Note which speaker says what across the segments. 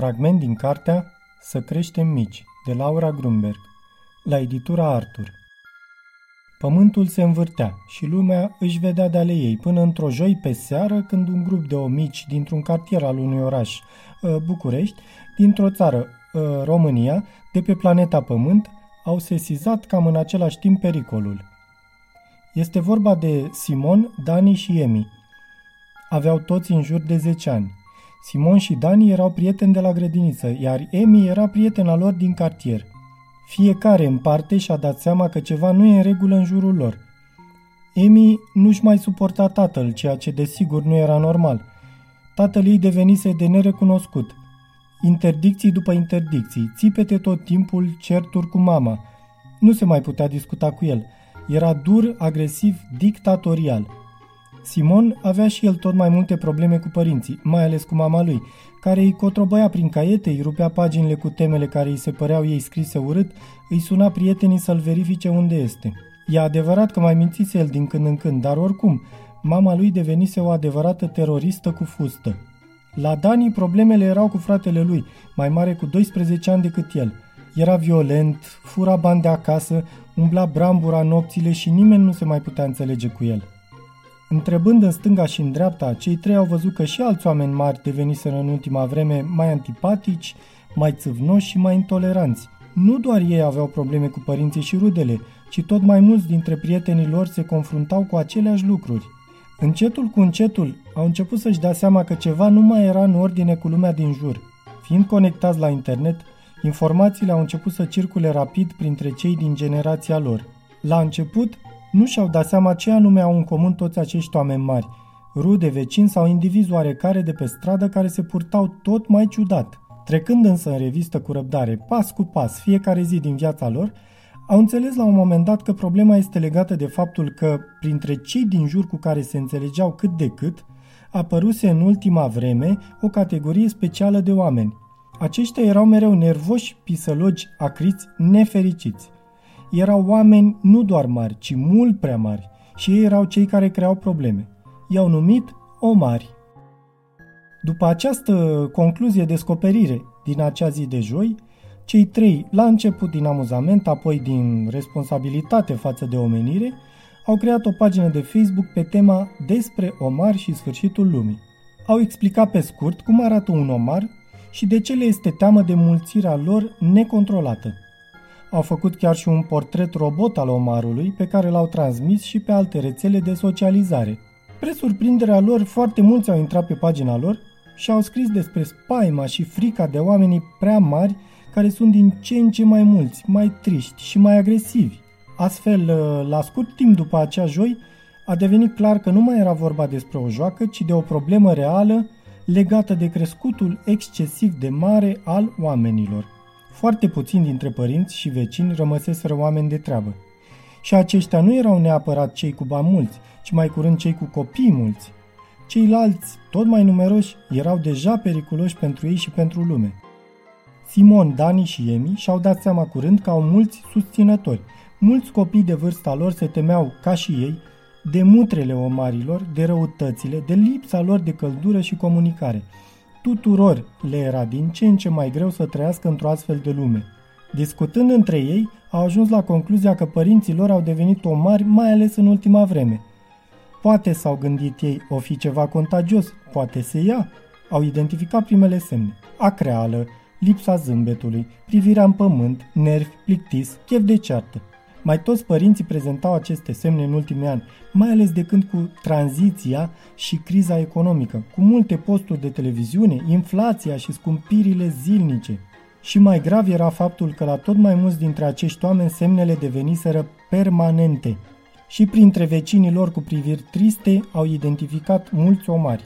Speaker 1: Fragment din cartea Să creștem mici, de Laura Grunberg, la editura Artur. Pământul se învârtea și lumea își vedea de ale ei până într-o joi pe seară când un grup de omici dintr-un cartier al unui oraș, uh, București, dintr-o țară, uh, România, de pe planeta Pământ, au sesizat cam în același timp pericolul. Este vorba de Simon, Dani și Emi. Aveau toți în jur de 10 ani. Simon și Dani erau prieteni de la grădiniță, iar Emi era prietena lor din cartier. Fiecare în parte și-a dat seama că ceva nu e în regulă în jurul lor. Emi nu-și mai suporta tatăl, ceea ce desigur nu era normal. Tatăl ei devenise de nerecunoscut. Interdicții după interdicții, țipete tot timpul, certuri cu mama. Nu se mai putea discuta cu el. Era dur, agresiv, dictatorial – Simon avea și el tot mai multe probleme cu părinții, mai ales cu mama lui, care îi cotrobăia prin caiete, îi rupea paginile cu temele care îi se păreau ei scrise urât, îi suna prietenii să-l verifice unde este. E adevărat că mai mințise el din când în când, dar oricum, mama lui devenise o adevărată teroristă cu fustă. La Dani problemele erau cu fratele lui, mai mare cu 12 ani decât el. Era violent, fura bani de acasă, umbla brambura nopțile și nimeni nu se mai putea înțelege cu el. Întrebând în stânga și în dreapta, cei trei au văzut că și alți oameni mari deveniseră în ultima vreme mai antipatici, mai țâvnoși și mai intoleranți. Nu doar ei aveau probleme cu părinții și rudele, ci tot mai mulți dintre prietenii lor se confruntau cu aceleași lucruri. Încetul cu încetul au început să-și dea seama că ceva nu mai era în ordine cu lumea din jur. Fiind conectați la internet, informațiile au început să circule rapid printre cei din generația lor. La început, nu și-au dat seama ce anume au în comun toți acești oameni mari, rude, vecini sau indivizi oarecare de pe stradă care se purtau tot mai ciudat. Trecând însă în revistă cu răbdare, pas cu pas, fiecare zi din viața lor, au înțeles la un moment dat că problema este legată de faptul că, printre cei din jur cu care se înțelegeau cât de cât, apăruse în ultima vreme o categorie specială de oameni. Aceștia erau mereu nervoși, pisălogi, acriți, nefericiți erau oameni nu doar mari, ci mult prea mari și ei erau cei care creau probleme. I-au numit omari. După această concluzie descoperire din acea zi de joi, cei trei, la început din amuzament, apoi din responsabilitate față de omenire, au creat o pagină de Facebook pe tema despre omar și sfârșitul lumii. Au explicat pe scurt cum arată un omar și de ce le este teamă de mulțirea lor necontrolată. Au făcut chiar și un portret robot al omarului pe care l-au transmis și pe alte rețele de socializare. Spre surprinderea lor, foarte mulți au intrat pe pagina lor și au scris despre spaima și frica de oamenii prea mari care sunt din ce în ce mai mulți, mai triști și mai agresivi. Astfel, la scurt timp după acea joi, a devenit clar că nu mai era vorba despre o joacă, ci de o problemă reală legată de crescutul excesiv de mare al oamenilor. Foarte puțini dintre părinți și vecini rămăseseră oameni de treabă. Și aceștia nu erau neapărat cei cu bani mulți, ci mai curând cei cu copii mulți. Ceilalți, tot mai numeroși, erau deja periculoși pentru ei și pentru lume. Simon, Dani și Emi și-au dat seama curând că au mulți susținători. Mulți copii de vârsta lor se temeau, ca și ei, de mutrele omarilor, de răutățile, de lipsa lor de căldură și comunicare – Tuturor le era din ce în ce mai greu să trăiască într-o astfel de lume. Discutând între ei, au ajuns la concluzia că părinții lor au devenit omari, mai ales în ultima vreme. Poate s-au gândit ei, o fi ceva contagios, poate se ia. Au identificat primele semne. Acreală, lipsa zâmbetului, privirea în pământ, nervi, plictis, chef de ceartă. Mai toți părinții prezentau aceste semne în ultimii ani, mai ales de când cu tranziția și criza economică, cu multe posturi de televiziune, inflația și scumpirile zilnice. Și mai grav era faptul că la tot mai mulți dintre acești oameni semnele deveniseră permanente. Și printre vecinii lor cu priviri triste au identificat mulți omari.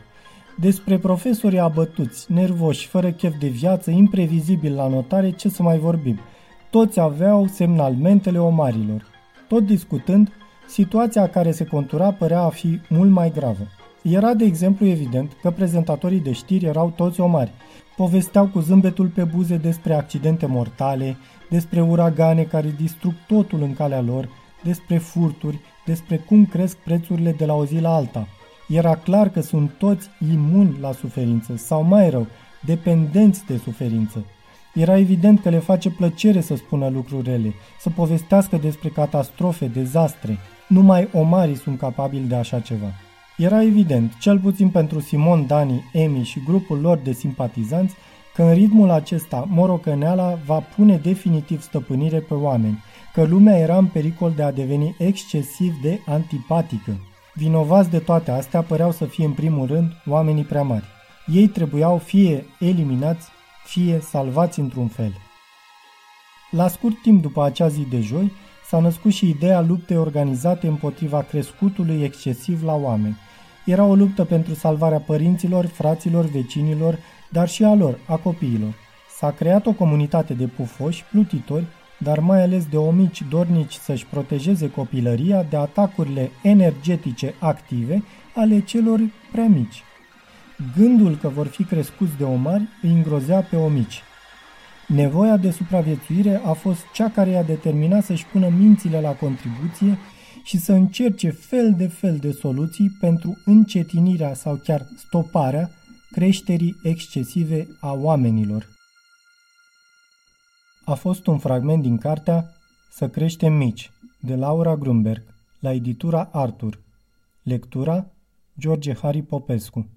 Speaker 1: Despre profesorii abătuți, nervoși, fără chef de viață, imprevizibil la notare, ce să mai vorbim – toți aveau semnalmentele omarilor. Tot discutând, situația care se contura părea a fi mult mai gravă. Era de exemplu evident că prezentatorii de știri erau toți omari. Povesteau cu zâmbetul pe buze despre accidente mortale, despre uragane care distrug totul în calea lor, despre furturi, despre cum cresc prețurile de la o zi la alta. Era clar că sunt toți imuni la suferință sau mai rău, dependenți de suferință. Era evident că le face plăcere să spună lucruri rele, să povestească despre catastrofe, dezastre. Numai omarii sunt capabili de așa ceva. Era evident, cel puțin pentru Simon, Dani, Emi și grupul lor de simpatizanți, că în ritmul acesta morocăneala va pune definitiv stăpânire pe oameni, că lumea era în pericol de a deveni excesiv de antipatică. Vinovați de toate astea păreau să fie în primul rând oamenii prea mari. Ei trebuiau fie eliminați, fie salvați într-un fel. La scurt timp după acea zi de joi, s-a născut și ideea luptei organizate împotriva crescutului excesiv la oameni. Era o luptă pentru salvarea părinților, fraților, vecinilor, dar și a lor, a copiilor. S-a creat o comunitate de pufoși, plutitori, dar mai ales de omici dornici să-și protejeze copilăria de atacurile energetice active ale celor prea mici. Gândul că vor fi crescuți de omari îi îngrozea pe omici. Nevoia de supraviețuire a fost cea care i-a determinat să-și pună mințile la contribuție și să încerce fel de fel de soluții pentru încetinirea sau chiar stoparea creșterii excesive a oamenilor. A fost un fragment din cartea Să creștem mici, de Laura Grunberg, la editura Artur. Lectura George Hari Popescu